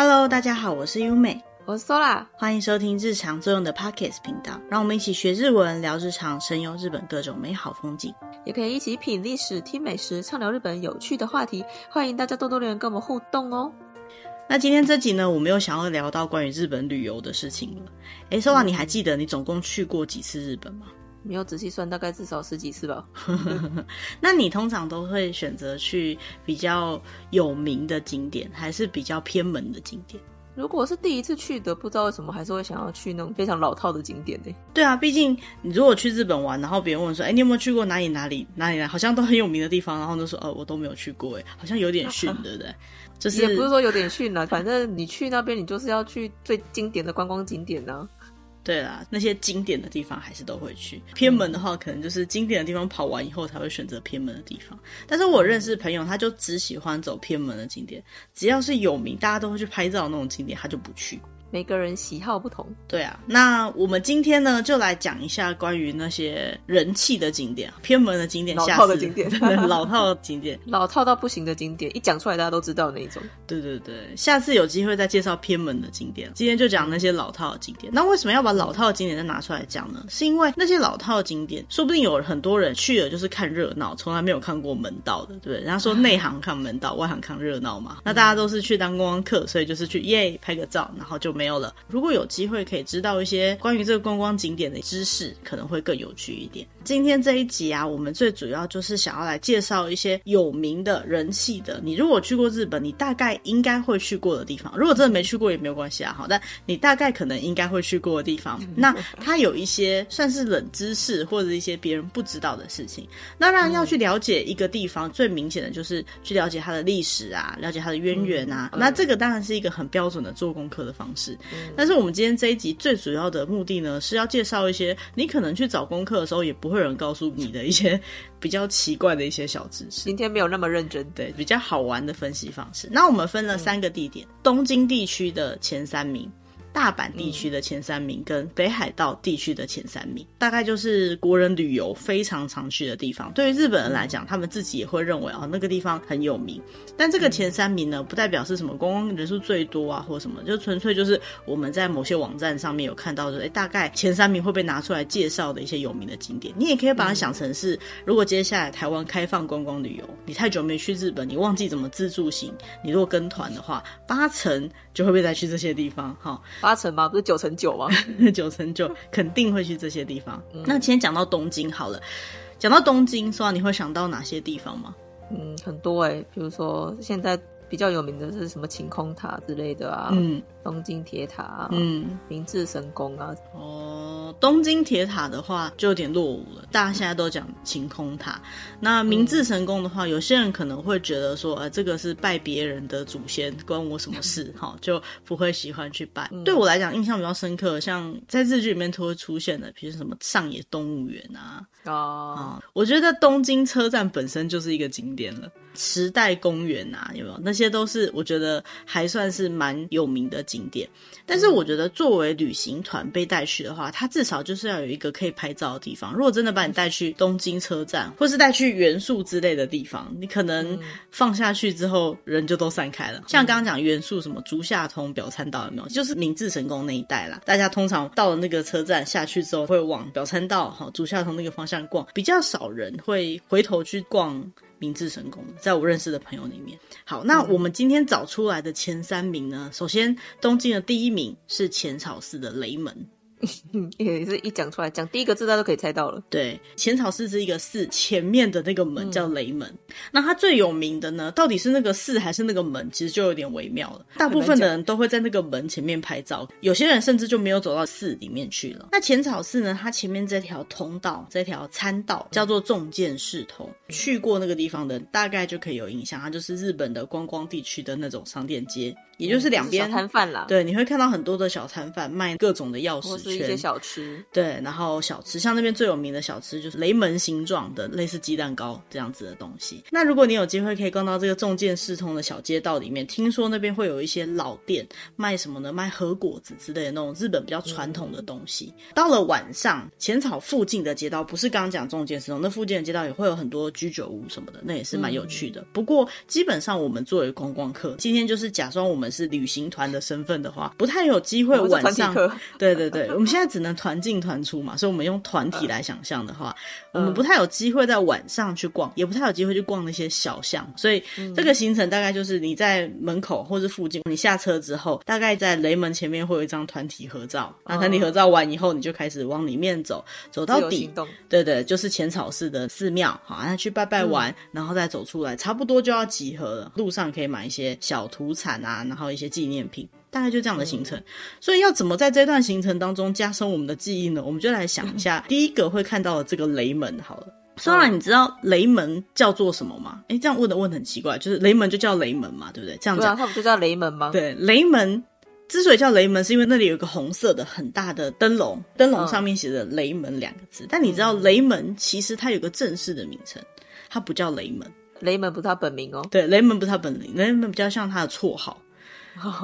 Hello，大家好，我是优美，我是 Sola，欢迎收听日常作用的 Pockets 频道，让我们一起学日文，聊日常，神游日本各种美好风景，也可以一起品历史、听美食，畅聊日本有趣的话题。欢迎大家多多留言跟我们互动哦。那今天这集呢，我们又想要聊到关于日本旅游的事情了。哎，Sola，你还记得你总共去过几次日本吗？没有仔细算，大概至少十几次吧。那你通常都会选择去比较有名的景点，还是比较偏门的景点？如果是第一次去的，不知道为什么还是会想要去那种非常老套的景点呢？对啊，毕竟你如果去日本玩，然后别人问说：“哎，你有没有去过哪里哪里哪里？好像都很有名的地方。”然后就说：“呃，我都没有去过。”哎，好像有点逊，对不对？就是也不是说有点逊了，反正你去那边，你就是要去最经典的观光景点呢。对啦，那些经典的地方还是都会去。偏门的话，可能就是经典的地方跑完以后才会选择偏门的地方。但是我认识朋友，他就只喜欢走偏门的景点，只要是有名，大家都会去拍照的那种景点，他就不去。每个人喜好不同，对啊。那我们今天呢，就来讲一下关于那些人气的景点、偏门的景点、老套的景点、老套的景点、老套到不行的景点，一讲出来大家都知道那一种。对对对，下次有机会再介绍偏门的景点。今天就讲那些老套的景点。那为什么要把老套的景点再拿出来讲呢？是因为那些老套的景点，说不定有很多人去了就是看热闹，从来没有看过门道的，对不对？人家说内行看门道，外行看热闹嘛。那大家都是去当观光客，所以就是去耶拍个照，然后就没有了。如果有机会可以知道一些关于这个观光景点的知识，可能会更有趣一点。今天这一集啊，我们最主要就是想要来介绍一些有名的人气的。你如果去过日本，你大概应该会去过的地方。如果真的没去过也没有关系啊，好，但你大概可能应该会去过的地方。那它有一些算是冷知识，或者一些别人不知道的事情。那当然要去了解一个地方，最明显的就是去了解它的历史啊，了解它的渊源啊。那这个当然是一个很标准的做功课的方式。但是我们我们今天这一集最主要的目的呢，是要介绍一些你可能去找功课的时候也不会有人告诉你的一些比较奇怪的一些小知识。今天没有那么认真，对，比较好玩的分析方式。那我们分了三个地点，嗯、东京地区的前三名。大阪地区的前三名跟北海道地区的前三名，大概就是国人旅游非常常去的地方。对于日本人来讲，他们自己也会认为啊，那个地方很有名。但这个前三名呢，不代表是什么观光人数最多啊，或什么，就纯粹就是我们在某些网站上面有看到的，哎，大概前三名会被拿出来介绍的一些有名的景点。你也可以把它想成是，如果接下来台湾开放观光旅游，你太久没去日本，你忘记怎么自助行，你如果跟团的话，八成就会被带去这些地方，哈。八成吗？不是九成九吗？九成九肯定会去这些地方。嗯、那今天讲到东京好了，讲到东京，说你会想到哪些地方吗？嗯，很多哎、欸，比如说现在比较有名的是什么晴空塔之类的啊，嗯，东京铁塔啊，嗯，明治神宫啊，哦。东京铁塔的话就有点落伍了，大家现在都讲晴空塔。那明治神宫的话，有些人可能会觉得说，呃，这个是拜别人的祖先，关我什么事？哈，就不会喜欢去拜。对我来讲，印象比较深刻，像在日剧里面都会出现的，比如什么上野动物园啊，哦，我觉得东京车站本身就是一个景点了。时代公园啊，有没有？那些都是我觉得还算是蛮有名的景点。但是我觉得作为旅行团被带去的话，它至少就是要有一个可以拍照的地方。如果真的把你带去东京车站，或是带去元素之类的地方，你可能放下去之后人就都散开了。像刚刚讲元素什么竹下通、表参道有没有？就是明治神宫那一带啦。大家通常到了那个车站下去之后，会往表参道、哈竹下通那个方向逛，比较少人会回头去逛。明治神宫，在我认识的朋友里面，好，那我们今天找出来的前三名呢？首先，东京的第一名是浅草寺的雷门。也是一讲出来，讲第一个字，大家都可以猜到了。对，浅草寺是一个寺，前面的那个门叫雷门。嗯、那它最有名的呢，到底是那个寺还是那个门？其实就有点微妙了。大部分的人都会在那个门前面拍照，有些人甚至就没有走到寺里面去了。那浅草寺呢，它前面这条通道，这条参道叫做重见室通。去过那个地方的人，大概就可以有印象，它就是日本的观光地区的那种商店街。也就是两边摊贩啦，对，你会看到很多的小摊贩卖各种的钥匙圈，是一些小吃，对，然后小吃，像那边最有名的小吃就是雷门形状的类似鸡蛋糕这样子的东西。那如果你有机会可以逛到这个重建四通的小街道里面，听说那边会有一些老店卖什么呢？卖和果子之类的那种日本比较传统的东西。嗯、到了晚上，浅草附近的街道不是刚刚讲重建四通，那附近的街道也会有很多居酒屋什么的，那也是蛮有趣的。嗯、不过基本上我们作为观光客，今天就是假装我们。们是旅行团的身份的话，不太有机会晚上。对对对，我们现在只能团进团出嘛，所以我们用团体来想象的话，我们不太有机会在晚上去逛，也不太有机会去逛那些小巷。所以这个行程大概就是你在门口或是附近，你下车之后，大概在雷门前面会有一张团体合照。那团体合照完以后，你就开始往里面走，走到底。对对，就是浅草寺的寺庙，好，那去拜拜完，然后再走出来，差不多就要集合了。路上可以买一些小土产啊，然后一些纪念品。大概就这样的行程，所以要怎么在这段行程当中加深我们的记忆呢？我们就来想一下，第一个会看到的这个雷门好了。虽然，你知道雷门叫做什么吗？哎，这样问的问很奇怪，就是雷门就叫雷门嘛，对不对？这样讲，它不就叫雷门吗？对，雷门之所以叫雷门，是因为那里有一个红色的很大的灯笼，灯笼上面写着“雷门”两个字。但你知道，雷门其实它有个正式的名称，它不叫雷门。雷门不是他本名哦。对，雷门不是他本名，雷门比较像他的绰号。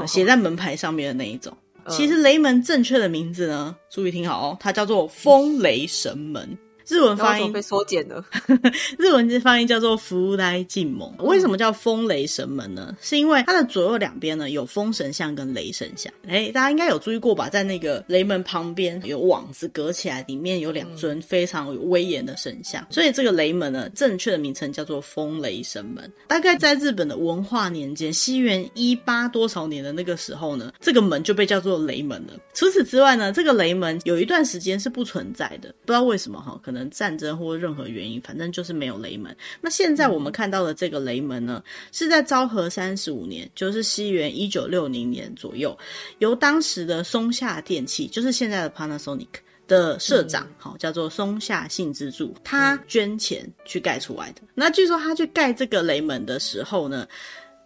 写在门牌上面的那一种，其实雷门正确的名字呢，注意听好哦，它叫做风雷神门。日文发音被缩减了。日文这发音叫做福来进门。为什么叫风雷神门呢？是因为它的左右两边呢有风神像跟雷神像。哎，大家应该有注意过吧？在那个雷门旁边有网子隔起来，里面有两尊非常有威严的神像。所以这个雷门呢，正确的名称叫做风雷神门。大概在日本的文化年间，西元一八多少年的那个时候呢，这个门就被叫做雷门了。除此之外呢，这个雷门有一段时间是不存在的，不知道为什么哈，可能。可能战争或任何原因，反正就是没有雷门。那现在我们看到的这个雷门呢，是在昭和三十五年，就是西元一九六零年左右，由当时的松下电器，就是现在的 Panasonic 的社长，好、嗯、叫做松下幸之助，他捐钱去盖出来的。那据说他去盖这个雷门的时候呢，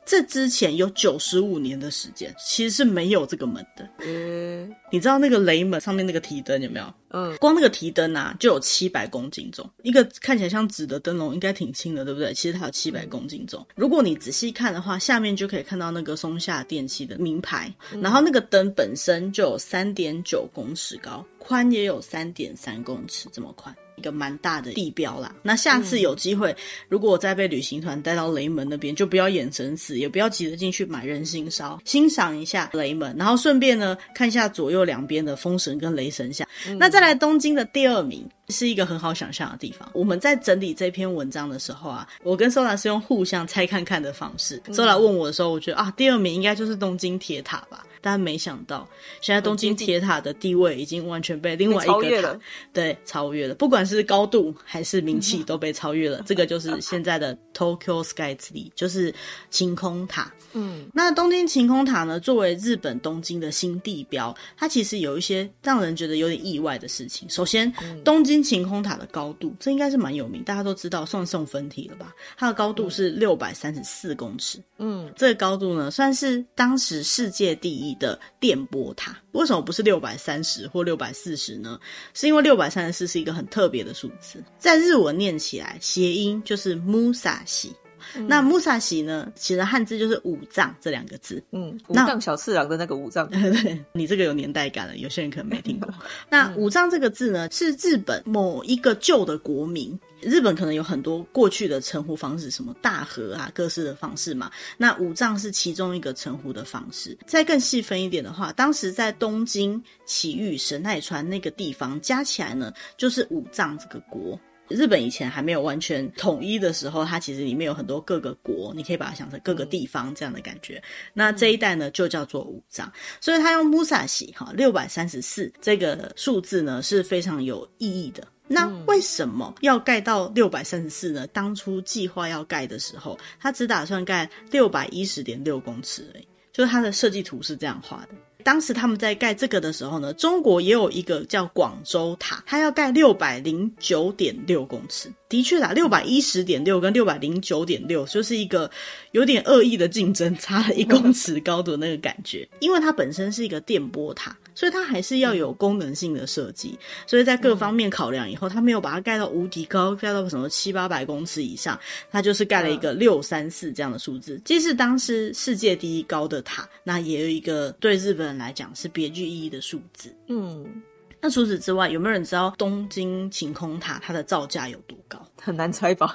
这之前有九十五年的时间，其实是没有这个门的。嗯，你知道那个雷门上面那个提灯有没有？嗯，光那个提灯啊，就有七百公斤重。一个看起来像纸的灯笼，应该挺轻的，对不对？其实它有七百公斤重。如果你仔细看的话，下面就可以看到那个松下电器的名牌。然后那个灯本身就有三点九公尺高，宽也有三点三公尺这么宽。一个蛮大的地标啦。那下次有机会，嗯、如果我再被旅行团带到雷门那边，就不要眼神死，也不要急着进去买人心烧，欣赏一下雷门，然后顺便呢看一下左右两边的风神跟雷神像。嗯、那再来东京的第二名。是一个很好想象的地方。我们在整理这篇文章的时候啊，我跟 Sola 是用互相猜看看的方式。Sola 问我的时候，我觉得啊，第二名应该就是东京铁塔吧。但没想到，现在东京铁塔的地位已经完全被另外一个塔超越了，对，超越了。不管是高度还是名气，都被超越了。这个就是现在的 Tokyo Sky Tree，就是晴空塔。嗯，那东京晴空塔呢，作为日本东京的新地标，它其实有一些让人觉得有点意外的事情。首先，东京晴空塔的高度，这应该是蛮有名，大家都知道，算送分题了吧？它的高度是六百三十四公尺。嗯，这个高度呢，算是当时世界第一的电波塔。为什么不是六百三十或六百四十呢？是因为六百三十四是一个很特别的数字，在日文念起来谐音就是 Musashi。嗯、那木萨喜呢？写的汉字就是五藏这两个字。嗯，五藏小次郎的那个五藏。对，你这个有年代感了，有些人可能没听过。那五藏这个字呢，是日本某一个旧的国名。日本可能有很多过去的称呼方式，什么大和啊，各式的方式嘛。那五藏是其中一个称呼的方式。再更细分一点的话，当时在东京、埼玉、神奈川那个地方加起来呢，就是五藏这个国。日本以前还没有完全统一的时候，它其实里面有很多各个国，你可以把它想成各个地方这样的感觉。那这一代呢，就叫做武藏，所以它用 Musashi 哈六百三十四这个数字呢是非常有意义的。那为什么要盖到六百三十四呢？当初计划要盖的时候，他只打算盖六百一十点六公尺而已，就是它的设计图是这样画的。当时他们在盖这个的时候呢，中国也有一个叫广州塔，它要盖六百零九点六公尺。的确啦，六百一十点六跟六百零九点六就是一个有点恶意的竞争，差了一公尺高度的那个感觉。因为它本身是一个电波塔，所以它还是要有功能性的设计。所以在各方面考量以后，它没有把它盖到无敌高，盖到什么七八百公尺以上，它就是盖了一个六三四这样的数字。既是当时世界第一高的塔，那也有一个对日本人来讲是别具意义的数字。嗯。那除此之外，有没有人知道东京晴空塔它的造价有多高？很难猜吧？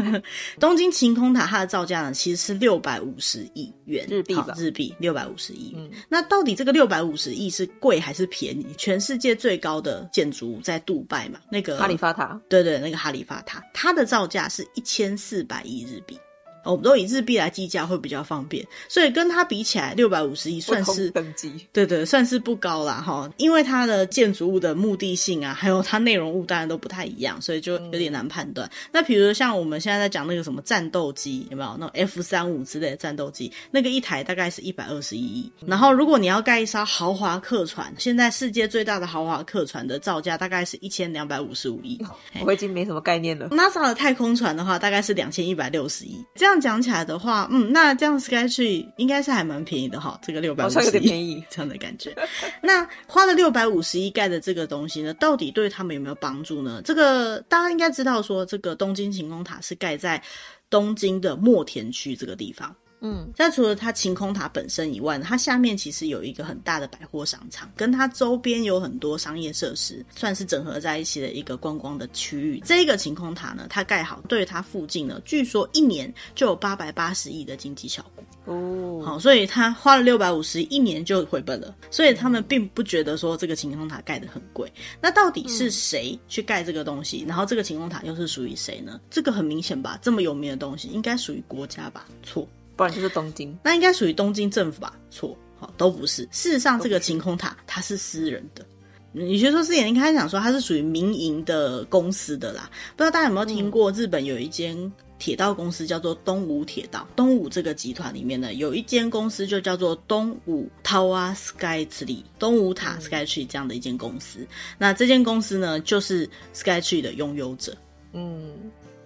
东京晴空塔它的造价呢，其实是六百五十亿元日币吧？日币六百五十亿。嗯，那到底这个六百五十亿是贵还是便宜？全世界最高的建筑物在杜拜嘛？那个哈利法塔，对对，那个哈利法塔，它的造价是一千四百亿日币。我们都以日币来计价会比较方便，所以跟它比起来，六百五十亿算是等级，对对，算是不高啦哈。因为它的建筑物的目的性啊，还有它内容物当然都不太一样，所以就有点难判断。嗯、那比如像我们现在在讲那个什么战斗机，有没有那种 F 三五之类的战斗机？那个一台大概是一百二十一亿。然后如果你要盖一艘豪华客船，现在世界最大的豪华客船的造价大概是一千两百五十五亿。我已经没什么概念了。NASA 的太空船的话，大概是两千一百六十亿。这样讲起来的话。嗯，那这样 Skytree 应该是还蛮便宜的哈，这个六百五十亿，有点便宜 这样的感觉。那花了六百五十一盖的这个东西呢，到底对他们有没有帮助呢？这个大家应该知道，说这个东京晴空塔是盖在东京的墨田区这个地方。嗯，那除了它晴空塔本身以外呢，它下面其实有一个很大的百货商场，跟它周边有很多商业设施，算是整合在一起的一个观光的区域。这个晴空塔呢，它盖好，对它附近呢，据说一年就有八百八十亿的经济效果哦。好，所以他花了六百五十亿，一年就回本了。所以他们并不觉得说这个晴空塔盖得很贵。那到底是谁去盖这个东西？然后这个晴空塔又是属于谁呢？这个很明显吧，这么有名的东西应该属于国家吧？错。不然就是东京，那应该属于东京政府吧？错，好，都不是。事实上，这个晴空塔它是私人的。你学说之前，你开始讲说它是属于民营的公司的啦。不知道大家有没有听过，日本有一间铁道公司叫做东武铁道。东武这个集团里面呢，有一间公司就叫做东武 Tower Skytree，东武塔 Skytree 这样的一间公司。那这间公司呢，就是 Skytree 的拥有者。嗯。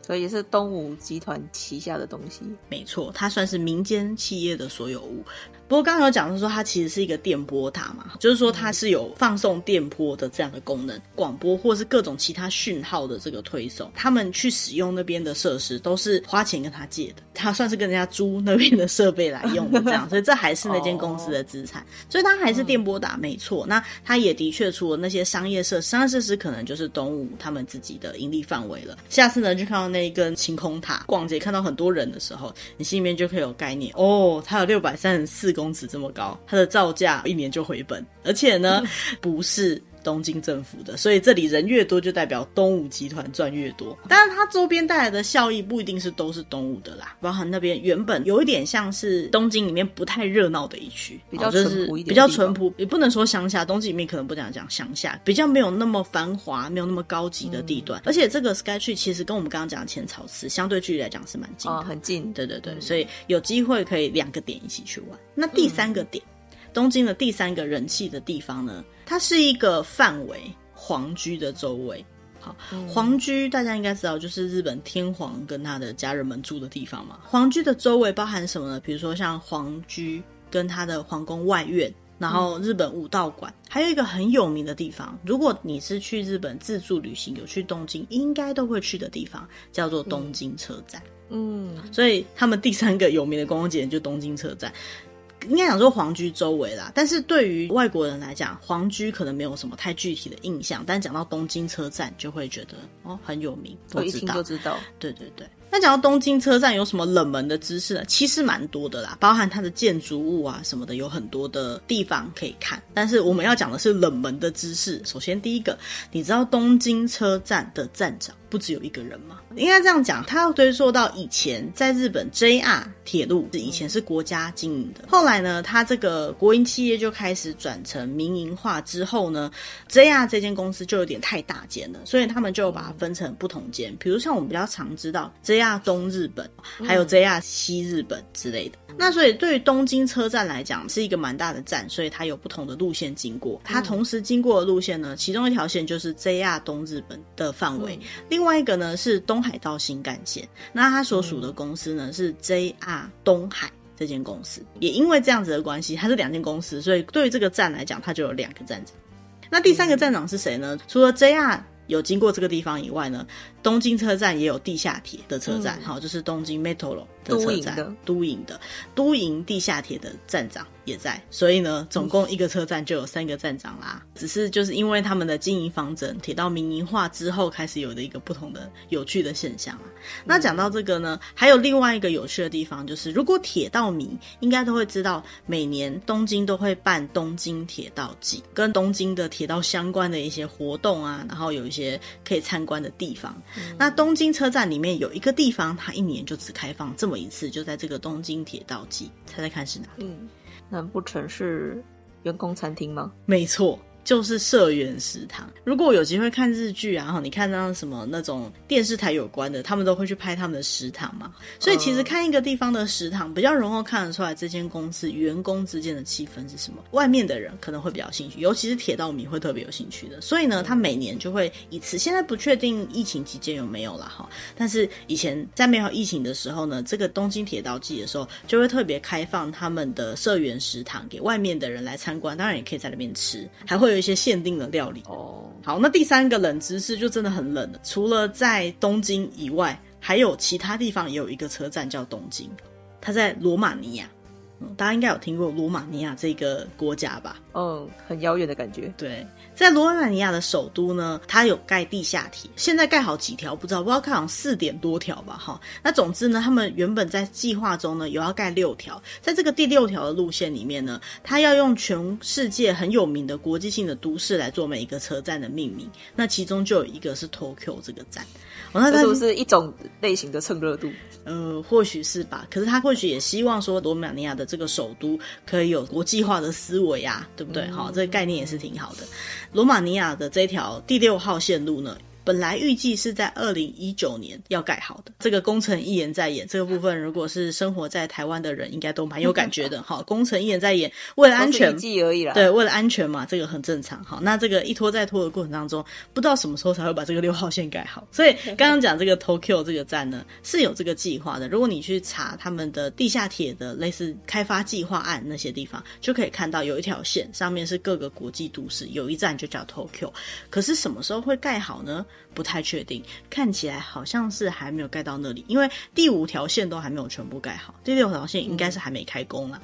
所以是东吴集团旗下的东西，没错，它算是民间企业的所有物。不过刚刚有讲是说，它其实是一个电波塔嘛，就是说它是有放送电波的这样的功能，广播或是各种其他讯号的这个推送。他们去使用那边的设施都是花钱跟他借的，他算是跟人家租那边的设备来用的这样，所以这还是那间公司的资产，所以它还是电波塔没错。那它也的确除了那些商业设施，商业设施可能就是东武他们自己的盈利范围了。下次呢，就看到那一根晴空塔，逛街看到很多人的时候，你心里面就可以有概念哦，它有六百三十四公尺这么高，它的造价一年就回本，而且呢，不是东京政府的，所以这里人越多，就代表东武集团赚越多。当然，它周边带来的效益不一定是都是东武的啦，包含那边原本有一点像是东京里面不太热闹的一区，比较淳朴一点，比较淳朴，也不能说乡下，东京里面可能不讲讲乡下，比较没有那么繁华，没有那么高级的地段。嗯、而且这个 Skytree 其实跟我们刚刚讲的浅草寺相对距离来讲是蛮近的，哦，很近。对对对，所以有机会可以两个点一起去玩。那第三个点。嗯东京的第三个人气的地方呢，它是一个范围皇居的周围。好，皇居大家应该知道，就是日本天皇跟他的家人们住的地方嘛。皇居的周围包含什么呢？比如说像皇居跟他的皇宫外院，然后日本武道馆，还有一个很有名的地方，如果你是去日本自助旅行，有去东京，应该都会去的地方，叫做东京车站。嗯，所以他们第三个有名的观光景点就东京车站。应该讲说皇居周围啦，但是对于外国人来讲，皇居可能没有什么太具体的印象，但讲到东京车站，就会觉得哦很有名，都知道，我一听就知道。对对对。那讲到东京车站有什么冷门的知识呢？其实蛮多的啦，包含它的建筑物啊什么的，有很多的地方可以看。但是我们要讲的是冷门的知识。首先第一个，你知道东京车站的站长不只有一个人吗？应该这样讲，他要追溯到以前在日本 JR 铁路是以前是国家经营的，后来呢，他这个国营企业就开始转成民营化之后呢，JR 这间公司就有点太大间了，所以他们就把它分成不同间。比如像我们比较常知道 JR。JR 东日本，还有 JR 西日本之类的。那所以对于东京车站来讲，是一个蛮大的站，所以它有不同的路线经过。它同时经过的路线呢，其中一条线就是 JR 东日本的范围，另外一个呢是东海道新干线。那它所属的公司呢是 JR 东海这间公司。也因为这样子的关系，它是两间公司，所以对于这个站来讲，它就有两个站长。那第三个站长是谁呢？除了 JR 有经过这个地方以外呢，东京车站也有地下铁的车站，好、嗯，就是东京 Metro 的车站，都营的都营地下铁的站长也在，所以呢，总共一个车站就有三个站长啦。嗯、只是就是因为他们的经营方针，铁道民营化之后开始有的一个不同的有趣的现象啊。嗯、那讲到这个呢，还有另外一个有趣的地方，就是如果铁道迷应该都会知道，每年东京都会办东京铁道季，跟东京的铁道相关的一些活动啊，然后有一些可以参观的地方。嗯、那东京车站里面有一个地方，它一年就只开放这么一次，就在这个东京铁道季。猜猜看是哪里？嗯，难不成是员工餐厅吗？没错。就是社员食堂。如果有机会看日剧啊，你看到什么那种电视台有关的，他们都会去拍他们的食堂嘛。所以其实看一个地方的食堂，比较容易看得出来这间公司员工之间的气氛是什么。外面的人可能会比较兴趣，尤其是铁道迷会特别有兴趣的。所以呢，他每年就会一次。现在不确定疫情期间有没有了哈，但是以前在没有疫情的时候呢，这个东京铁道季的时候，就会特别开放他们的社员食堂给外面的人来参观，当然也可以在那边吃，还会有一些限定的料理哦。好，那第三个冷知识就真的很冷了。除了在东京以外，还有其他地方也有一个车站叫东京，它在罗马尼亚。嗯，大家应该有听过罗马尼亚这个国家吧？嗯，很遥远的感觉。对。在罗马尼亚的首都呢，它有盖地下铁，现在盖好几条不知道，不知道盖好四点多条吧，哈。那总之呢，他们原本在计划中呢，有要盖六条，在这个第六条的路线里面呢，它要用全世界很有名的国际性的都市来做每一个车站的命名，那其中就有一个是 Tokyo 这个站。哦，那它是不是一种类型的蹭热度？呃，或许是吧。可是他或许也希望说，罗马尼亚的这个首都可以有国际化的思维啊，对不对？好，嗯，这个概念也是挺好的。罗马尼亚的这条第六号线路呢，本来预计是在二零一九年要盖好的，这个工程一延再延。这个部分如果是生活在台湾的人，应该都蛮有感觉的。好，工程一延再延，为了安全，预计而已啦。对，为了安全嘛，这个很正常。好，那这个一拖再拖的过程当中，不知道什么时候才会把这个六号线盖好。所以 刚刚讲这个 Tokyo 这个站呢，是有这个计划的。如果你去查他们的地下铁的类似开发计划案那些地方，就可以看到有一条线上面是各个国际都市，有一站就叫 Tokyo。可是什么时候会盖好呢？不太确定，看起来好像是还没有盖到那里，因为第五条线都还没有全部盖好，第六条线应该是还没开工了。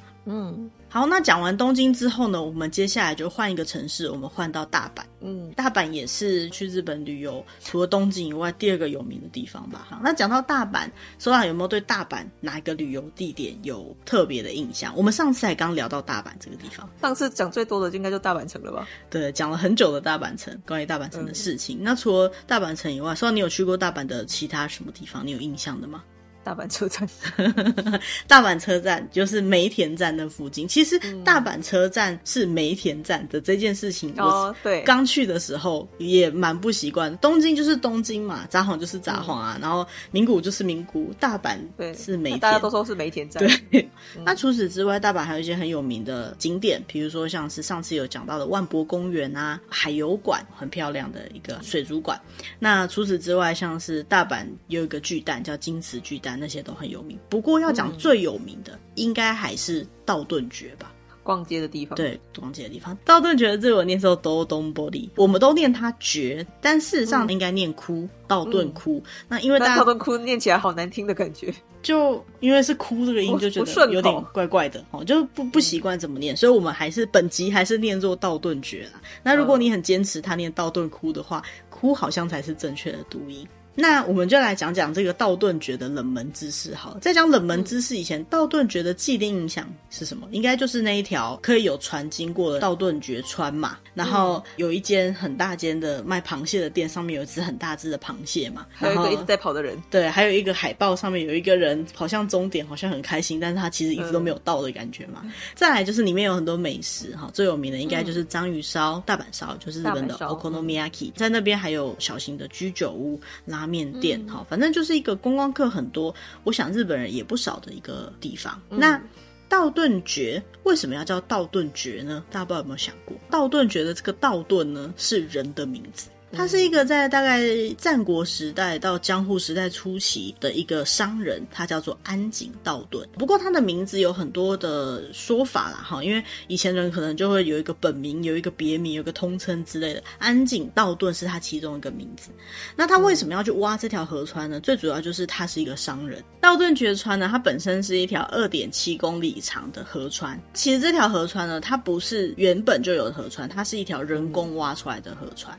好，那讲完东京之后呢，我们接下来就换一个城市，我们换到大阪。嗯，大阪也是去日本旅游，除了东京以外第二个有名的地方吧。好，那讲到大阪，说到有没有对大阪哪一个旅游地点有特别的印象？我们上次还刚聊到大阪这个地方，上次讲最多的应该就大阪城了吧？对，讲了很久的大阪城，关于大阪城的事情。嗯、那除了大阪城以外，说到你有去过大阪的其他什么地方，你有印象的吗？大阪车站，大阪车站就是梅田站的附近。其实大阪车站是梅田站的这件事情，我，对，刚去的时候也蛮不习惯。东京就是东京嘛，札幌就是札幌啊，然后名古屋就是名古屋，大阪是梅田，大家都说是梅田站。对，那除此之外，大阪还有一些很有名的景点，比如说像是上次有讲到的万博公园啊，海游馆很漂亮的一个水族馆。那除此之外，像是大阪有一个巨蛋叫金瓷巨蛋。那些都很有名，不过要讲最有名的，嗯、应该还是道顿堀吧。逛街的地方，对，逛街的地方。道顿堀的字我念作道顿堀，我们都念它绝，但事实上应该念哭，道顿窟。嗯、那因为大家道顿哭念起来好难听的感觉，就因为是哭这个音，就觉得有点怪怪的哦，就不不习惯怎么念，所以我们还是本集还是念作道顿堀啦。那如果你很坚持他念道顿哭的话，哭好像才是正确的读音。那我们就来讲讲这个道顿堀的冷门知识。好，在讲冷门知识以前，嗯、道顿堀的既定印象是什么？应该就是那一条可以有船经过的道顿堀川嘛。然后有一间很大间的卖螃蟹的店，上面有一只很大只的螃蟹嘛。还有一个一直在跑的人。对，还有一个海报上面有一个人跑向终点，好像很开心，但是他其实一直都没有到的感觉嘛。嗯、再来就是里面有很多美食哈，最有名的应该就是章鱼烧、嗯、大阪烧，就是日本的 Okonomiyaki。在那边还有小型的居酒屋、拉面店，哈、嗯，反正就是一个观光客很多，我想日本人也不少的一个地方。嗯、那道顿觉为什么要叫道顿觉呢？大家不知道有没有想过，道顿觉的这个道顿呢是人的名字，他是一个在大概战国时代到江户时代初期的一个商人，他叫做安井道顿。不过他的名字有很多的说法啦，哈，因为以前人可能就会有一个本名，有一个别名，有个通称之类的。安井道顿是他其中一个名字。那他为什么要去挖这条河川呢？最主要就是他是一个商人。道顿堀川呢，它本身是一条二点七公里长的河川。其实这条河川呢，它不是原本就有的河川，它是一条人工挖出来的河川。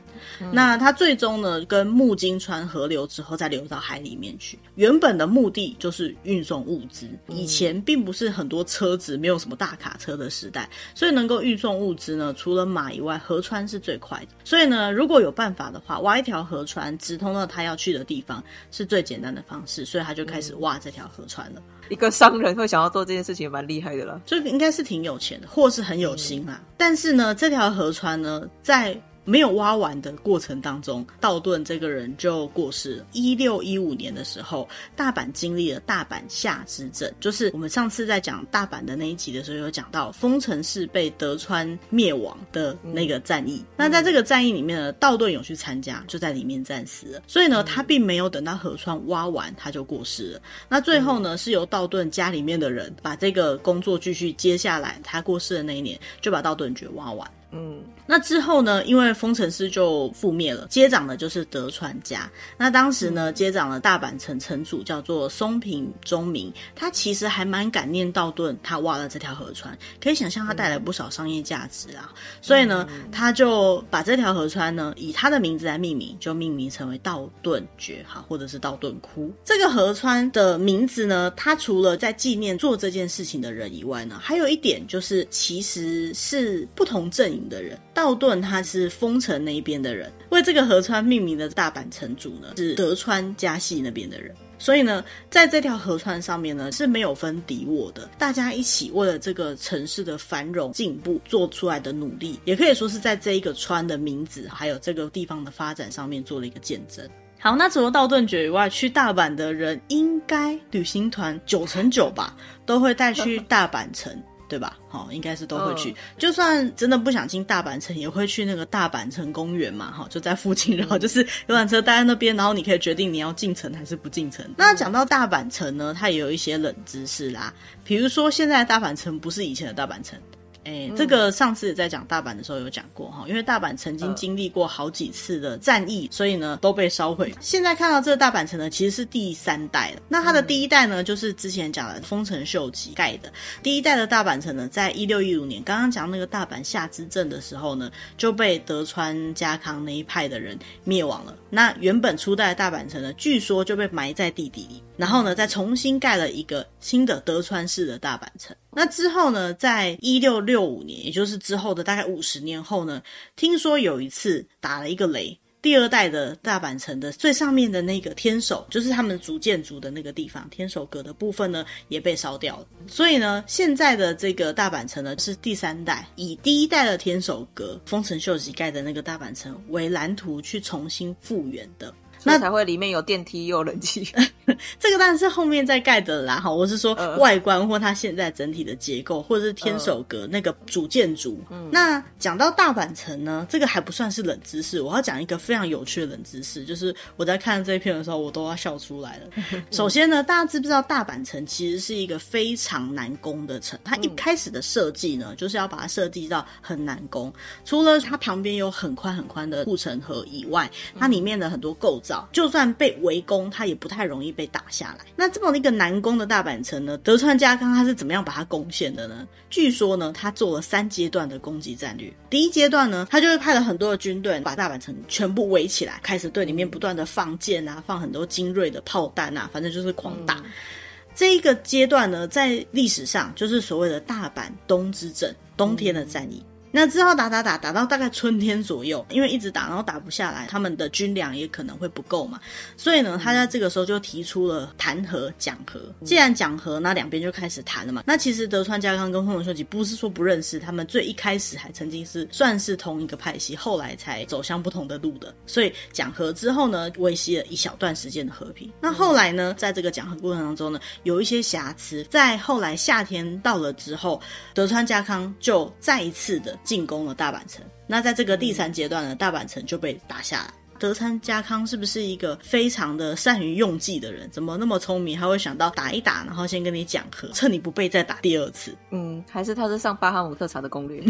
那、那它最终呢，跟木金川合流之后，再流到海里面去。原本的目的就是运送物资。以前并不是很多车子，没有什么大卡车的时代，所以能够运送物资呢，除了马以外，河川是最快的。所以呢，如果有办法的话，挖一条河川直通到他要去的地方，是最简单的方式。所以他就开始挖这条河川了。一个商人会想要做这件事情，蛮厉害的了。所以应该是挺有钱的，或是很有心啊。但是呢，这条河川呢，在没有挖完的过程当中，道顿这个人就过世了。一六一五年的时候，大阪经历了大阪夏之阵，就是我们上次在讲大阪的那一集的时候，有讲到丰臣氏被德川灭亡的那个战役。嗯、那在这个战役里面呢，道顿有去参加，就在里面战死了。所以呢，他并没有等到河川挖完，他就过世了。那最后呢，是由道顿家里面的人把这个工作继续接下来。他过世的那一年，就把道顿堀挖完。嗯，那之后呢？因为丰臣氏就覆灭了，接掌的就是德川家。那当时呢，接掌了大阪城城主叫做松平忠明，他其实还蛮感念道顿，他挖了这条河川，可以想象他带来不少商业价值啊。所以呢，他就把这条河川呢以他的名字来命名，就命名成为道顿崛哈，或者是道顿窟。这个河川的名字呢，它除了在纪念做这件事情的人以外呢，还有一点就是其实是不同阵营的人，道顿他是丰臣那一边的人，为这个河川命名的大阪城主呢是德川家系那边的人，所以呢，在这条河川上面呢是没有分敌我的，大家一起为了这个城市的繁荣进步做出来的努力，也可以说是在这一个川的名字还有这个地方的发展上面做了一个见证。好，那除了道顿堀以外，去大阪的人应该旅行团九成九吧都会带去大阪城。对吧？好，应该是都会去。Oh. 就算真的不想进大阪城，也会去那个大阪城公园嘛。哈，就在附近，然后就是游览车待在那边，然后你可以决定你要进城还是不进城。那讲到大阪城呢，它也有一些冷知识啦。比如说，现在大阪城不是以前的大阪城。哎、欸，这个上次在讲大阪的时候有讲过哈，因为大阪曾经经历过好几次的战役，所以呢都被烧毁。现在看到这个大阪城呢，其实是第三代了。那它的第一代呢，就是之前讲的丰臣秀吉盖的。第一代的大阪城呢，在一六一五年刚刚讲那个大阪夏之阵的时候呢，就被德川家康那一派的人灭亡了。那原本初代的大阪城呢，据说就被埋在地底里，然后呢再重新盖了一个新的德川式的大阪城。那之后呢，在一六六五年，也就是之后的大概五十年后呢，听说有一次打了一个雷，第二代的大阪城的最上面的那个天守，就是他们主建筑的那个地方，天守阁的部分呢，也被烧掉了。所以呢，现在的这个大阪城呢，是第三代，以第一代的天守阁，丰臣秀吉盖的那个大阪城为蓝图去重新复原的。那才会里面有电梯又有冷气，这个当然是后面再盖的啦。哈，我是说外观或它现在整体的结构，或者是天守阁那个主建筑。嗯，那讲到大阪城呢，这个还不算是冷知识。我要讲一个非常有趣的冷知识，就是我在看这一篇的时候，我都要笑出来了。首先呢，大家知不知道大阪城其实是一个非常难攻的城？它一开始的设计呢，就是要把它设计到很难攻。除了它旁边有很宽很宽的护城河以外，它里面的很多构造。就算被围攻，他也不太容易被打下来。那这么一个难攻的大阪城呢，德川家康他是怎么样把它攻陷的呢？据说呢，他做了三阶段的攻击战略。第一阶段呢，他就是派了很多的军队把大阪城全部围起来，开始对里面不断的放箭啊，放很多精锐的炮弹啊，反正就是狂打。嗯、这一个阶段呢，在历史上就是所谓的大阪冬之阵，冬天的战役。嗯那之后打打打打到大概春天左右，因为一直打，然后打不下来，他们的军粮也可能会不够嘛，所以呢，他在这个时候就提出了谈和讲和。既然讲和，那两边就开始谈了嘛。那其实德川家康跟丰臣秀吉不是说不认识，他们最一开始还曾经是算是同一个派系，后来才走向不同的路的。所以讲和之后呢，维系了一小段时间的和平。那后来呢，在这个讲和过程当中呢，有一些瑕疵，在后来夏天到了之后，德川家康就再一次的。进攻了大阪城，那在这个第三阶段呢，大阪城就被打下来。德川家康是不是一个非常的善于用计的人？怎么那么聪明，还会想到打一打，然后先跟你讲和，趁你不备再打第二次？嗯，还是他是上巴哈姆特查的攻略？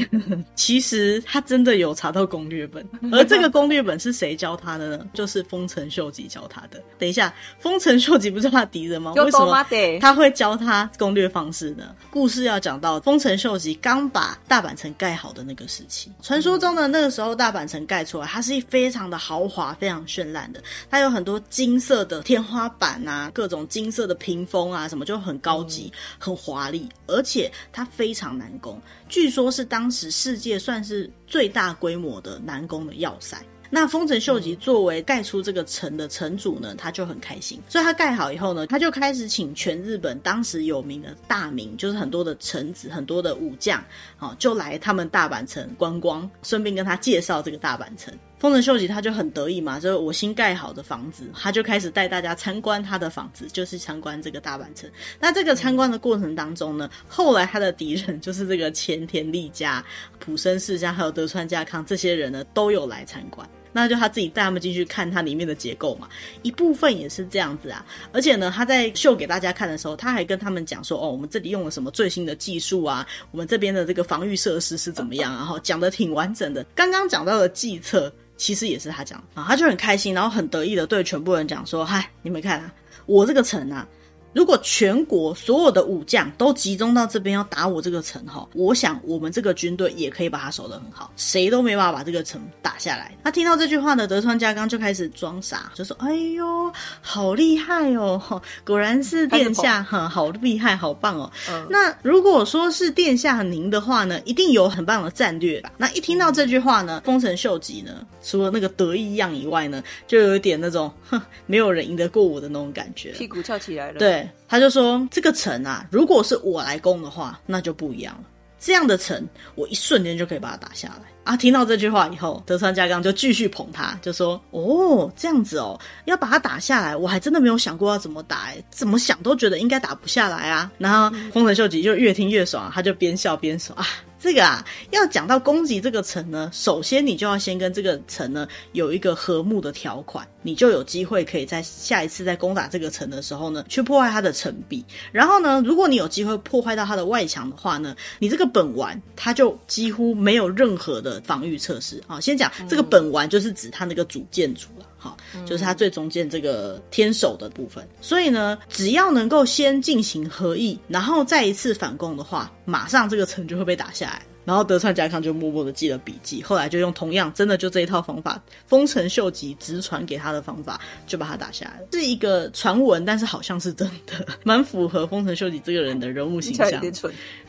其实他真的有查到攻略本，而这个攻略本是谁教他的呢？就是丰臣秀吉教他的。等一下，丰臣秀吉不是他的敌人吗？为什么他会教他攻略方式呢？故事要讲到丰臣秀吉刚把大阪城盖好的那个时期，传说中的那个时候大阪城盖出来，它是非常的豪华、非常绚烂的，它有很多金色的天花板啊，各种金色的屏风啊，什么就很高级、很华丽，而且它非常难攻，据说是当时世界算是最大规模的难攻的要塞。那丰臣秀吉作为盖出这个城的城主呢，他就很开心。所以他盖好以后呢，他就开始请全日本当时有名的大名，就是很多的臣子、很多的武将，哦，就来他们大阪城观光，顺便跟他介绍这个大阪城。丰臣秀吉他就很得意嘛，就是我新盖好的房子，他就开始带大家参观他的房子，就是参观这个大阪城。那这个参观的过程当中呢，后来他的敌人就是这个前田利家、浦生世家还有德川家康这些人呢，都有来参观。那就他自己带他们进去看它里面的结构嘛，一部分也是这样子啊。而且呢，他在秀给大家看的时候，他还跟他们讲说：“哦，我们这里用了什么最新的技术啊？我们这边的这个防御设施是怎么样？”然后讲得挺完整的。刚刚讲到的计策，其实也是他讲啊，他就很开心，然后很得意的对全部人讲说：“嗨，你们看啊，我这个城啊。”如果全国所有的武将都集中到这边要打我这个城哈，我想我们这个军队也可以把它守得很好，谁都没办法把这个城打下来。他听到这句话呢，德川家康就开始装傻，就说：“哎呦，好厉害哦，果然是殿下，哈，好厉害，好棒哦。嗯”那如果说是殿下您的话呢，一定有很棒的战略吧？那一听到这句话呢，丰臣秀吉呢，除了那个得意样以外呢，就有一点那种哼，没有人赢得过我的那种感觉，屁股翘起来了。对。他就说：“这个城啊，如果是我来攻的话，那就不一样了。这样的城，我一瞬间就可以把它打下来。”啊，听到这句话以后，德川家康就继续捧他，就说：“哦，这样子哦，要把它打下来，我还真的没有想过要怎么打，哎，怎么想都觉得应该打不下来啊。”然后丰臣秀吉就越听越爽，他就边笑边说：“啊。”这个啊，要讲到攻击这个城呢，首先你就要先跟这个城呢有一个和睦的条款，你就有机会可以在下一次在攻打这个城的时候呢，去破坏它的城壁。然后呢，如果你有机会破坏到它的外墙的话呢，你这个本丸它就几乎没有任何的防御措施啊。先讲这个本丸就是指它那个主建筑了。好，就是它最中间这个天守的部分。所以呢，只要能够先进行合议，然后再一次反攻的话，马上这个城就会被打下来。然后德川家康就默默的记了笔记，后来就用同样真的就这一套方法，丰臣秀吉直传给他的方法，就把他打下来了。是一个传闻，但是好像是真的，蛮符合丰臣秀吉这个人的人物形象。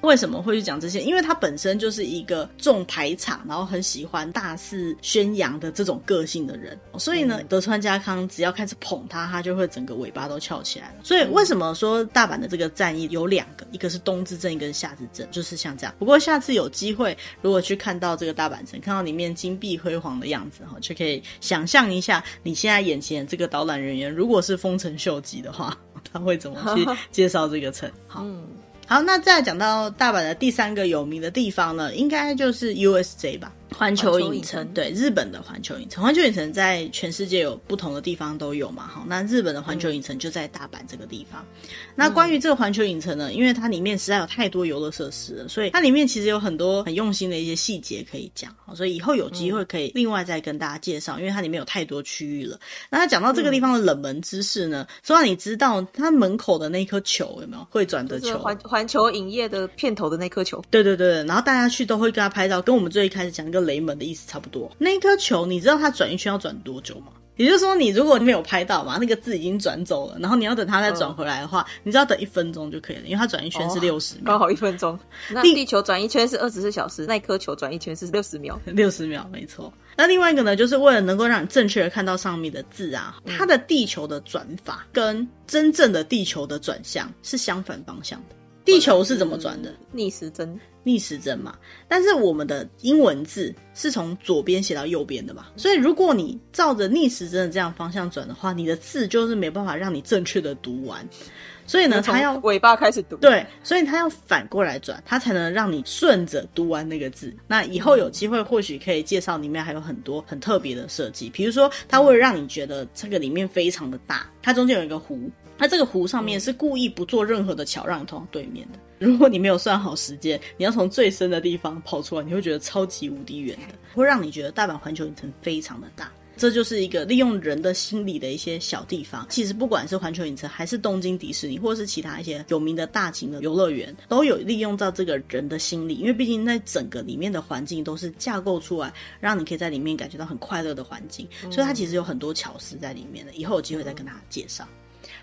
为什么会去讲这些？因为他本身就是一个重排场，然后很喜欢大肆宣扬的这种个性的人。所以呢，德川家康只要开始捧他，他就会整个尾巴都翘起来了。所以为什么说大阪的这个战役有两个，一个是冬之阵，一个是夏之阵，就是像这样。不过下次有。机会，如果去看到这个大阪城，看到里面金碧辉煌的样子，哈，就可以想象一下，你现在眼前这个导览人员，如果是丰臣秀吉的话，他会怎么去 介绍这个城？好，好，那再讲到大阪的第三个有名的地方呢，应该就是 USJ 吧。环球影城，对，日本的环球影城，环球影城在全世界有不同的地方都有嘛，好，那日本的环球影城就在大阪这个地方。嗯、那关于这个环球影城呢，因为它里面实在有太多游乐设施了，所以它里面其实有很多很用心的一些细节可以讲，好，所以以后有机会可以另外再跟大家介绍，因为它里面有太多区域了。那它讲到这个地方的冷门知识呢，说让你知道它门口的那颗球有没有会转的球？环环球影业的片头的那颗球。对对对，然后大家去都会跟他拍照，跟我们最一开始讲一个。雷门的意思差不多。那一颗球，你知道它转一圈要转多久吗？也就是说，你如果没有拍到嘛，那个字已经转走了，然后你要等它再转回来的话，嗯、你只要等一分钟就可以了，因为它转一圈是六十秒，刚、哦、好一分钟。那地球转一圈是二十四小时，那颗球转一圈是六十秒，六十秒没错。那另外一个呢，就是为了能够让你正确的看到上面的字啊，嗯、它的地球的转法跟真正的地球的转向是相反方向的。地球是怎么转的？逆时针，逆时针嘛。但是我们的英文字是从左边写到右边的嘛，所以如果你照着逆时针的这样方向转的话，你的字就是没办法让你正确的读完。所以呢，他要尾巴开始读，对，所以他要反过来转，他才能让你顺着读完那个字。那以后有机会，或许可以介绍里面还有很多很特别的设计，比如说，它会让你觉得这个里面非常的大，它中间有一个湖，它这个湖上面是故意不做任何的桥让你通到对面的。如果你没有算好时间，你要从最深的地方跑出来，你会觉得超级无敌远的，会让你觉得大阪环球影城非常的大。这就是一个利用人的心理的一些小地方。其实不管是环球影城，还是东京迪士尼，或者是其他一些有名的大型的游乐园，都有利用到这个人的心理。因为毕竟那整个里面的环境都是架构出来，让你可以在里面感觉到很快乐的环境。所以它其实有很多巧思在里面的。以后有机会再跟大家介绍。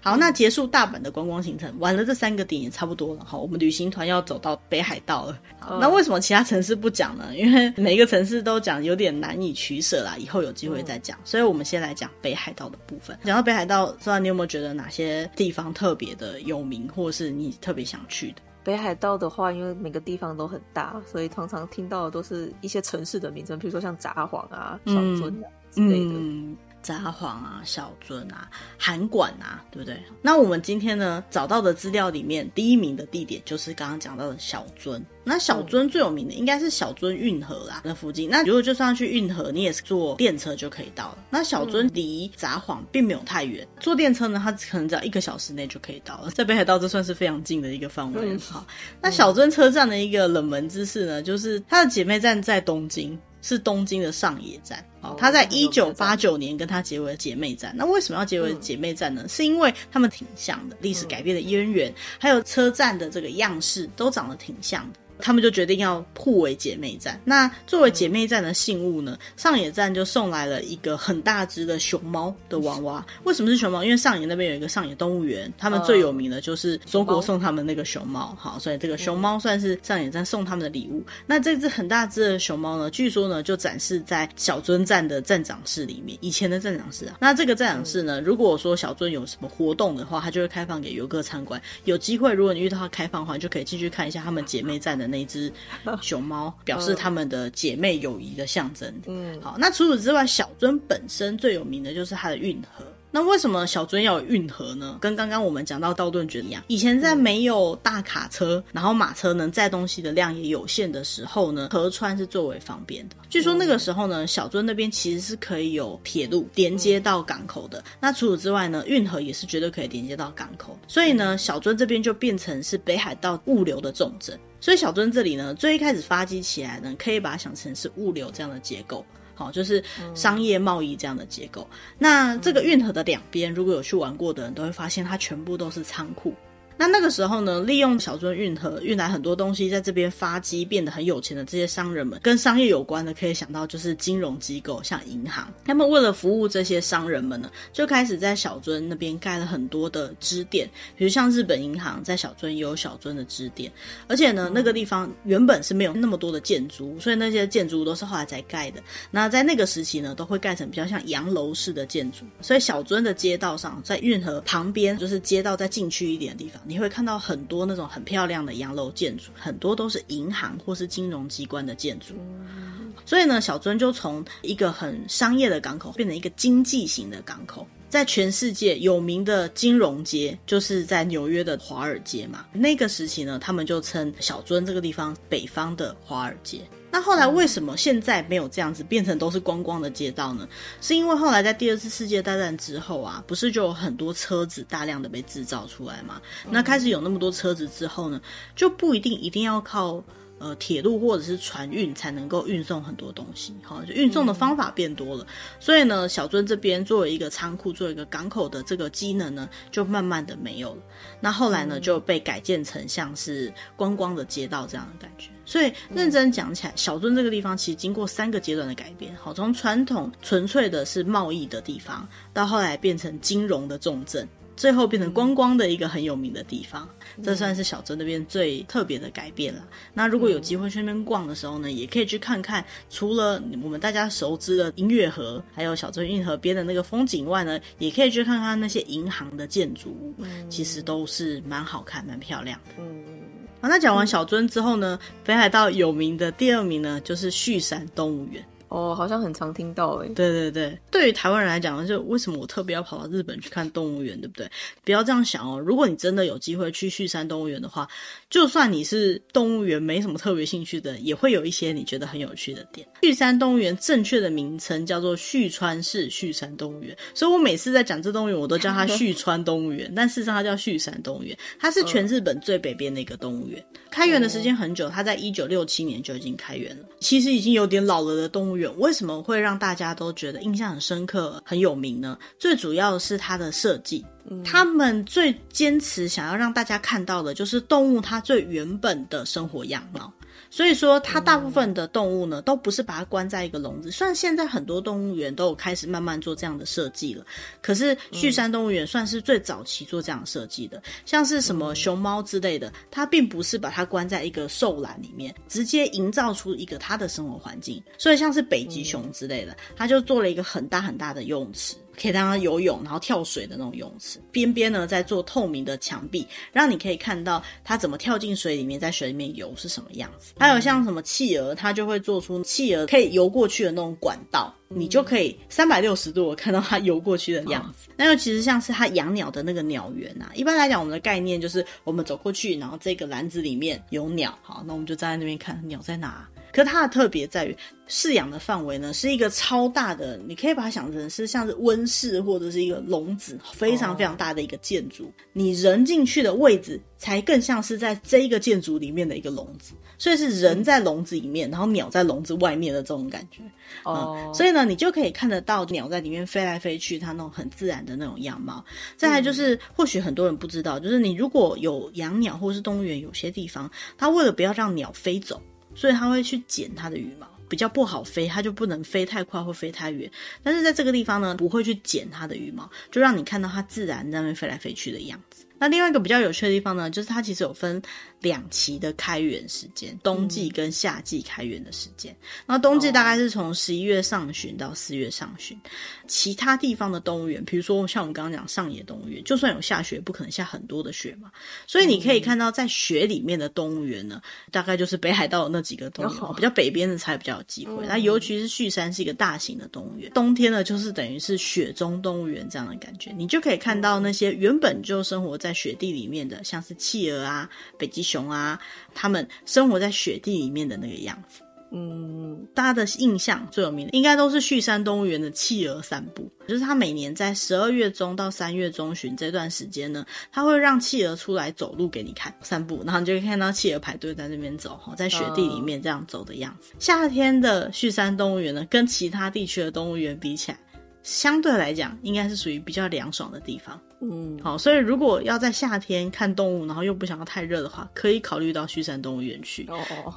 好，那结束大阪的观光行程，玩了这三个点也差不多了。好，我们旅行团要走到北海道了。好，那为什么其他城市不讲呢？因为每一个城市都讲有点难以取舍啦。以后有机会再讲。所以我们先来讲北海道的部分。讲到北海道，不知道你有没有觉得哪些地方特别的有名，或是你特别想去的？北海道的话，因为每个地方都很大，所以通常听到的都是一些城市的名称，比如说像札幌啊、小樽啊之类的。札幌啊，小樽啊，函馆啊，对不对？那我们今天呢找到的资料里面，第一名的地点就是刚刚讲到的小樽。那小樽最有名的应该是小樽运河啦，那附近。那如果就算要去运河，你也是坐电车就可以到了。那小樽离札幌并没有太远，坐电车呢，它可能只要一个小时内就可以到了。在北海道，这算是非常近的一个范围。好，那小樽车站的一个冷门知识呢，就是它的姐妹站在东京。是东京的上野站，哦，他在一九八九年跟他结为姐妹站。那为什么要结为姐妹站呢？嗯、是因为他们挺像的，历史改变的渊源，还有车站的这个样式都长得挺像的。他们就决定要互为姐妹站。那作为姐妹站的信物呢，上野站就送来了一个很大只的熊猫的娃娃。为什么是熊猫？因为上野那边有一个上野动物园，他们最有名的就是中国送他们那个熊猫。好，所以这个熊猫算是上野站送他们的礼物。那这只很大只的熊猫呢，据说呢就展示在小樽站的站长室里面，以前的站长室啊。那这个站长室呢，如果说小樽有什么活动的话，它就会开放给游客参观。有机会，如果你遇到它开放的话，就可以进去看一下他们姐妹站的那只熊猫，表示他们的姐妹友谊的象征。嗯，好，那除此之外，小樽本身最有名的就是它的运河。那为什么小樽要有运河呢？跟刚刚我们讲到道顿堀一样，以前在没有大卡车，然后马车能载东西的量也有限的时候呢，河川是最为方便的。据说那个时候呢，小樽那边其实是可以有铁路连接到港口的。那除此之外呢，运河也是绝对可以连接到港口。所以呢，小樽这边就变成是北海道物流的重镇。所以小樽这里呢，最一开始发迹起来呢，可以把它想成是物流这样的结构。好，就是商业贸易这样的结构。那这个运河的两边，如果有去玩过的人，都会发现它全部都是仓库。那那个时候呢，利用小樽运河运来很多东西，在这边发迹，变得很有钱的这些商人们，跟商业有关的，可以想到就是金融机构，像银行。他们为了服务这些商人们呢，就开始在小樽那边盖了很多的支店，比如像日本银行在小樽也有小樽的支店。而且呢，那个地方原本是没有那么多的建筑，所以那些建筑都是后来才盖的。那在那个时期呢，都会盖成比较像洋楼式的建筑。所以小樽的街道上，在运河旁边，就是街道再进去一点的地方。你会看到很多那种很漂亮的洋楼建筑，很多都是银行或是金融机关的建筑。所以呢，小樽就从一个很商业的港口变成一个经济型的港口。在全世界有名的金融街，就是在纽约的华尔街嘛。那个时期呢，他们就称小樽这个地方北方的华尔街。那后来为什么现在没有这样子变成都是光光的街道呢？是因为后来在第二次世界大战之后啊，不是就有很多车子大量的被制造出来嘛？那开始有那么多车子之后呢，就不一定一定要靠。呃，铁路或者是船运才能够运送很多东西，好，就运送的方法变多了，嗯、所以呢，小樽这边作为一个仓库、作为一个港口的这个机能呢，就慢慢的没有了。那后来呢，就被改建成像是观光的街道这样的感觉。所以认真讲起来，小樽这个地方其实经过三个阶段的改变，好，从传统纯粹的是贸易的地方，到后来变成金融的重镇。最后变成观光的一个很有名的地方，这算是小樽那边最特别的改变了。那如果有机会去那边逛的时候呢，也可以去看看，除了我们大家熟知的音乐盒，还有小樽运河边的那个风景外呢，也可以去看看那些银行的建筑物，其实都是蛮好看、蛮漂亮的。啊，那讲完小樽之后呢，北海道有名的第二名呢，就是旭山动物园。哦，好像很常听到哎。对对对，对于台湾人来讲，就为什么我特别要跑到日本去看动物园，对不对？不要这样想哦。如果你真的有机会去旭山动物园的话，就算你是动物园没什么特别兴趣的，也会有一些你觉得很有趣的点。旭山动物园正确的名称叫做旭川市旭山动物园，所以我每次在讲这动物园，我都叫它旭川动物园，但事实上它叫旭山动物园。它是全日本最北边的一个动物园，开园的时间很久，它在一九六七年就已经开园了。其实已经有点老了的动物园。为什么会让大家都觉得印象很深刻、很有名呢？最主要的是它的设计，他们最坚持想要让大家看到的就是动物它最原本的生活样貌。所以说，它大部分的动物呢，都不是把它关在一个笼子。虽然现在很多动物园都有开始慢慢做这样的设计了，可是旭山动物园算是最早期做这样设计的。像是什么熊猫之类的，它并不是把它关在一个兽栏里面，直接营造出一个它的生活环境。所以像是北极熊之类的，它就做了一个很大很大的游泳池。可以让它游泳，然后跳水的那种游泳池，边边呢在做透明的墙壁，让你可以看到它怎么跳进水里面，在水里面游是什么样子。还有像什么企鹅，它就会做出企鹅可以游过去的那种管道，你就可以三百六十度看到它游过去的样子。那又其实像是它养鸟的那个鸟园啊，一般来讲我们的概念就是我们走过去，然后这个篮子里面有鸟，好，那我们就站在那边看鸟在哪。可它的特别在于饲养的范围呢，是一个超大的，你可以把它想成是像是温室或者是一个笼子，非常非常大的一个建筑。Oh. 你人进去的位置才更像是在这一个建筑里面的一个笼子，所以是人在笼子里面，然后鸟在笼子外面的这种感觉。哦、oh. 嗯，所以呢，你就可以看得到鸟在里面飞来飞去，它那种很自然的那种样貌。再来就是，或许很多人不知道，就是你如果有养鸟或是动物园，有些地方它为了不要让鸟飞走。所以它会去剪它的羽毛，比较不好飞，它就不能飞太快或飞太远。但是在这个地方呢，不会去剪它的羽毛，就让你看到它自然在那边飞来飞去的样子。那另外一个比较有趣的地方呢，就是它其实有分两期的开园时间，冬季跟夏季开园的时间。那、嗯、冬季大概是从十一月上旬到四月上旬。其他地方的动物园，比如说像我们刚刚讲上野动物园，就算有下雪，不可能下很多的雪嘛。所以你可以看到，在雪里面的动物园呢，大概就是北海道的那几个动物园，比较北边的才比较有机会。那尤其是旭山是一个大型的动物园，冬天呢就是等于是雪中动物园这样的感觉，你就可以看到那些原本就生活在在雪地里面的，像是企鹅啊、北极熊啊，他们生活在雪地里面的那个样子。嗯，大家的印象最有名的，应该都是旭山动物园的企鹅散步。就是它每年在十二月中到三月中旬这段时间呢，它会让企鹅出来走路给你看散步，然后你就会看到企鹅排队在那边走，在雪地里面这样走的样子。Uh... 夏天的旭山动物园呢，跟其他地区的动物园比起来，相对来讲，应该是属于比较凉爽的地方。嗯，好，所以如果要在夏天看动物，然后又不想要太热的话，可以考虑到旭山动物园去。哦哦。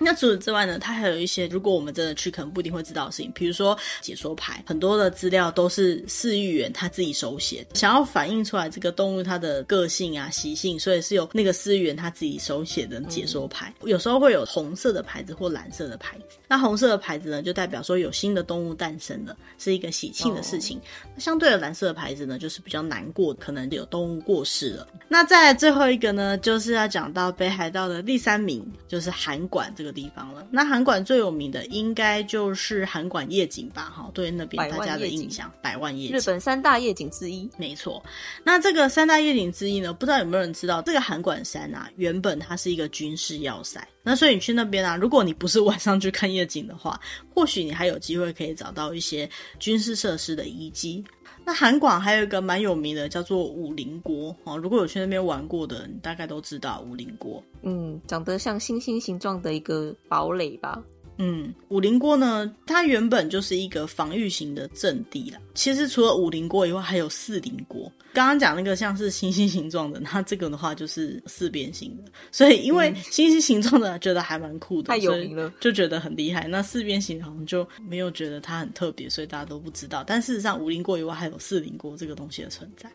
那除此之外呢，它还有一些，如果我们真的去，可能不一定会知道的事情，比如说解说牌，很多的资料都是饲育员他自己手写，想要反映出来这个动物它的个性啊、习性，所以是由那个饲育员他自己手写的解说牌。有时候会有红色的牌子或蓝色的牌子，那红色的牌子呢，就代表说有新的动物诞生了，是一个喜庆的事情。那相对的蓝色的牌子呢，就是比较难过，可能有动物过世了。那再来最后一个呢，就是要讲到北海道的第三名，就是韩馆这个地方了。那韩馆最有名的应该就是韩馆夜景吧？哈，对那边大家的印象，百万夜景，日本三大夜景之一，没错。那这个三大夜景之一呢，不知道有没有人知道，这个韩馆山啊，原本它是一个军事要塞。那所以你去那边啊，如果你不是晚上去看夜景的话，或许你还有机会可以找到一些军事设施的遗迹。那韩广还有一个蛮有名的，叫做五棱郭哦。如果有去那边玩过的，你大概都知道五棱郭。嗯，长得像星星形状的一个堡垒吧。嗯，五棱郭呢，它原本就是一个防御型的阵地啦。其实除了五棱郭以外，还有四棱郭。刚刚讲那个像是星星形状的，那这个的话就是四边形的。所以因为星星形状的觉得还蛮酷的，太有名了，就觉得很厉害。那四边形好像就没有觉得它很特别，所以大家都不知道。但事实上，五棱郭以外还有四棱郭这个东西的存在。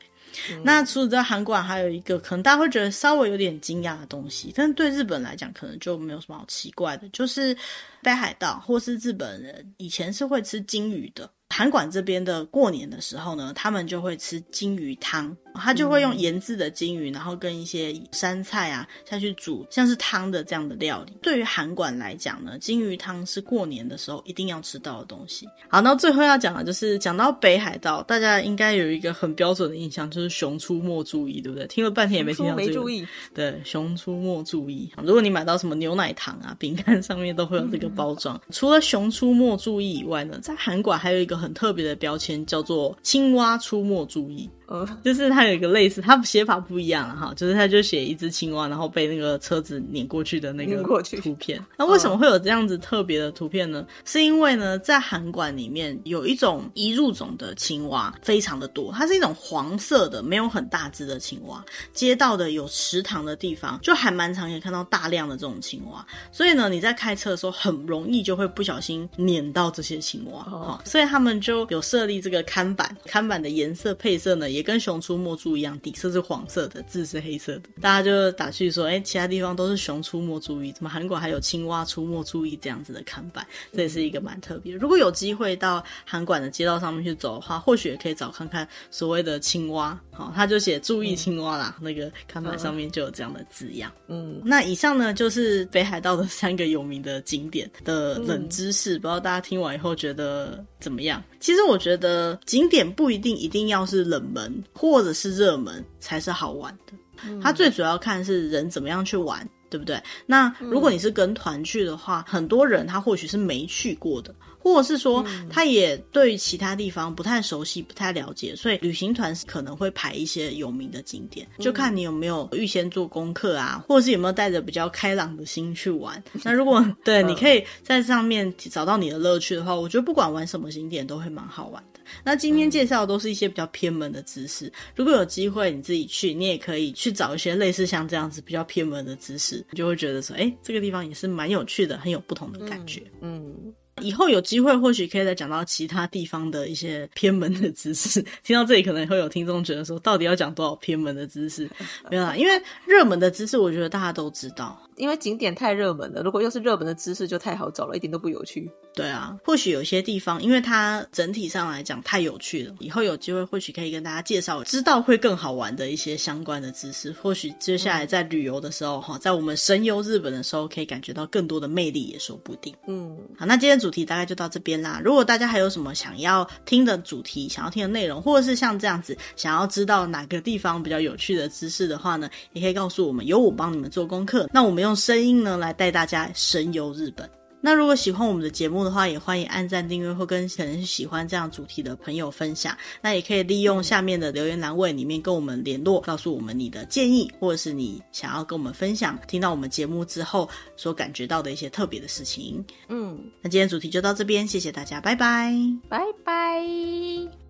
那除了在韩国，还有一个可能大家会觉得稍微有点惊讶的东西，但对日本来讲，可能就没有什么好奇怪的，就是北海道或是日本人以前是会吃鲸鱼的。函馆这边的过年的时候呢，他们就会吃金鱼汤。他就会用腌制的金鱼，然后跟一些山菜啊下去煮，像是汤的这样的料理。对于韩馆来讲呢，金鱼汤是过年的时候一定要吃到的东西。好，那最后要讲的就是讲到北海道，大家应该有一个很标准的印象，就是熊出没注意，对不对？听了半天也没听到这个。没注意。对，熊出没注意。如果你买到什么牛奶糖啊、饼干上面都会有这个包装。嗯、除了熊出没注意以外呢，在韩馆还有一个很特别的标签，叫做青蛙出没注意。呃，就是它有一个类似，它写法不一样了哈，就是它就写一只青蛙，然后被那个车子碾过去的那个图片。那为什么会有这样子特别的图片呢？是因为呢，在韩馆里面有一种移入种的青蛙非常的多，它是一种黄色的，没有很大只的青蛙。街道的有池塘的地方，就还蛮常可以看到大量的这种青蛙。所以呢，你在开车的时候很容易就会不小心碾到这些青蛙。哦，所以他们就有设立这个看板，看板的颜色配色呢，也跟《熊出没注》一样，底色是黄色的，字是黑色的。大家就打趣说：“哎、其他地方都是《熊出没注意》，怎么韩国还有青蛙出没注意这样子的看板？这也是一个蛮特别。如果有机会到韩馆的街道上面去走的话，或许也可以找看看所谓的青蛙。好，他就写注意青蛙啦，嗯、那个看板上面就有这样的字样。嗯，那以上呢就是北海道的 三个有名的景点的冷知识，嗯、不知道大家听完以后觉得怎么样？其实我觉得景点不一定一定要是冷门。或者是热门才是好玩的，它最主要看是人怎么样去玩，对不对？那如果你是跟团去的话，很多人他或许是没去过的。或者是说，他也对其他地方不太熟悉、不太了解，所以旅行团可能会排一些有名的景点，就看你有没有预先做功课啊，或者是有没有带着比较开朗的心去玩。那如果 对，你可以在上面找到你的乐趣的话，我觉得不管玩什么景点都会蛮好玩的。那今天介绍的都是一些比较偏门的知识，如果有机会你自己去，你也可以去找一些类似像这样子比较偏门的知识，你就会觉得说，哎，这个地方也是蛮有趣的，很有不同的感觉。嗯。嗯以后有机会，或许可以再讲到其他地方的一些偏门的知识。听到这里，可能会有听众觉得说，到底要讲多少偏门的知识？没有啦，因为热门的知识，我觉得大家都知道。因为景点太热门了，如果又是热门的知识，就太好找了，一点都不有趣。对啊，或许有些地方，因为它整体上来讲太有趣了，以后有机会或许可以跟大家介绍，知道会更好玩的一些相关的知识。或许接下来在旅游的时候，哈、嗯，在我们神游日本的时候，可以感觉到更多的魅力，也说不定。嗯，好，那今天主题大概就到这边啦。如果大家还有什么想要听的主题，想要听的内容，或者是像这样子想要知道哪个地方比较有趣的知识的话呢，也可以告诉我们，由我帮你们做功课。那我们用声音呢来带大家神游日本。那如果喜欢我们的节目的话，也欢迎按赞、订阅或跟可能是喜欢这样主题的朋友分享。那也可以利用下面的留言栏位里面跟我们联络，告诉我们你的建议，或者是你想要跟我们分享听到我们节目之后所感觉到的一些特别的事情。嗯，那今天主题就到这边，谢谢大家，拜拜，拜拜。